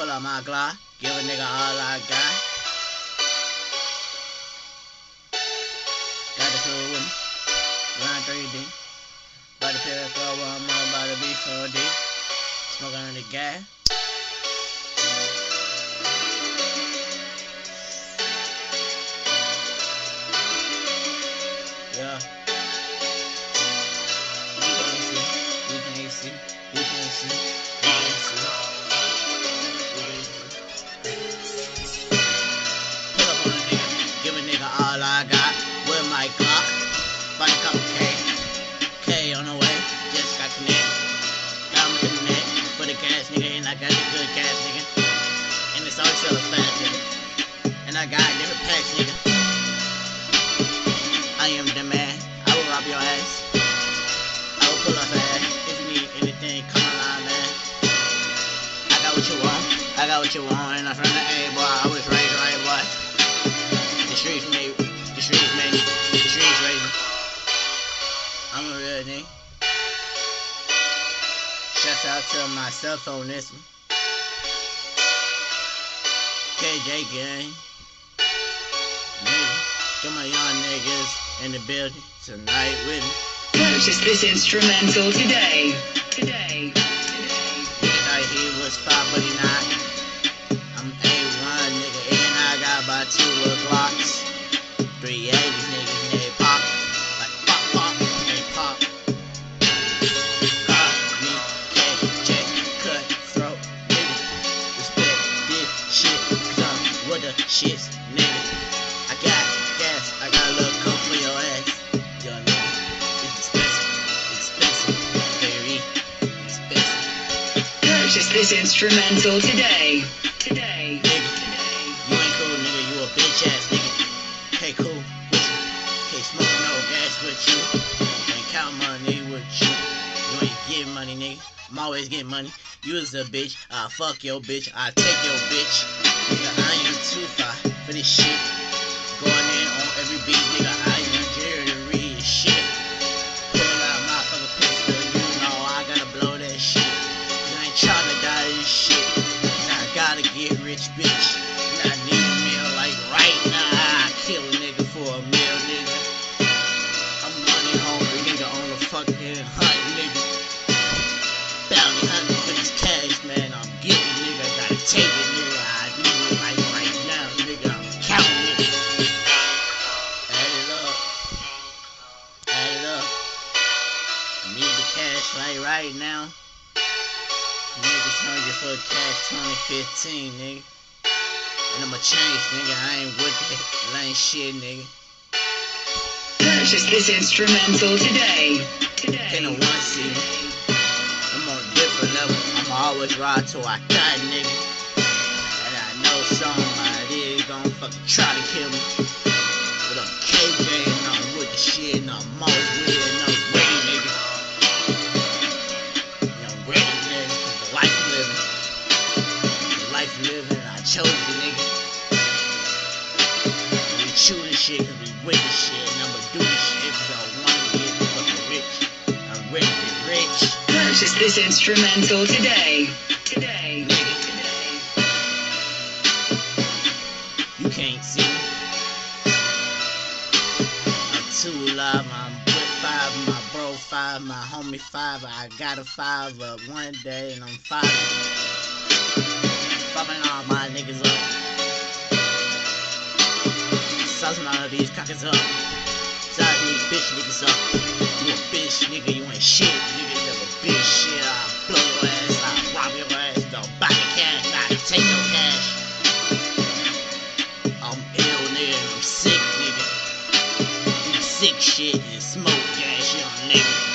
Pull out my Glock, give a nigga all I got. Got the crew with me, line 3D. About to pick up one more, about to be 4D. Smoking on the gas. Body cup K. K on the way, just got connected. Got him in the neck, for the gas nigga, and I got the good gas nigga. And it's always still a fat nigga. And I got different packs nigga. I am the man. I will rob your ass. I will pull up ass. If you need anything, come online, man. I got what you want. I got what you want. And I'm from the A, boy. I was raised right, boy. The streets made. I'm a real nigga. Shouts out to myself on this one. KJ gang. Nigga, get my young niggas in the building tonight with me. Purchase this instrumental today. Today. today. Thought he was five, but he not. I'm A1, nigga, and I got about two o'clocks. 380. Purchase this instrumental today. Today. Ain't cool, nigga. You a bitch ass nigga. Can't cool. Can't smoke no gas with you. Can't count money with you. You ain't getting money, nigga. I'm always getting money. You is a bitch. I fuck your bitch. I take your bitch. Nigga, I ain't too far for this shit. Going in on every beat, nigga. I nigga. I'm money hungry, nigga, on the fucking hunt, nigga. Bounty hunting for this cash, man. I'm getting, nigga. Gotta take it, nigga. I need it like right now, nigga. I'm counting it. Add it up. Add it up. I need the cash like right now. Niggas hungry for cash 2015, nigga. And I'ma change, nigga. I ain't with that lame shit, nigga. Purchase this instrumental today. Today. Can a one me? I'm on a different level. I'ma always ride till I die, nigga. And I know somebody gon' fucking try to kill me. But I'm KJ and I'm with the shit and I'm always with it and I'm ready, nigga. And I'm ready, the life living. The life living, I chose it, nigga. We chew this shit 'cause we with this shit Purchase this instrumental today. Today. Today. You can't see. I'm too live, I'm five, my bro five, my homie five. I got a five up one day and I'm five. Popping all my niggas up. Saucing all of these cockers up. Sizing these bitch niggas up. You a bitch nigga, you ain't shit. Nigga, bitch shit. Blow your ass, rob your ass. Don't buy take your cash. I'm ill, nigga, I'm sick, nigga. Sick shit and smoke gas on nigga.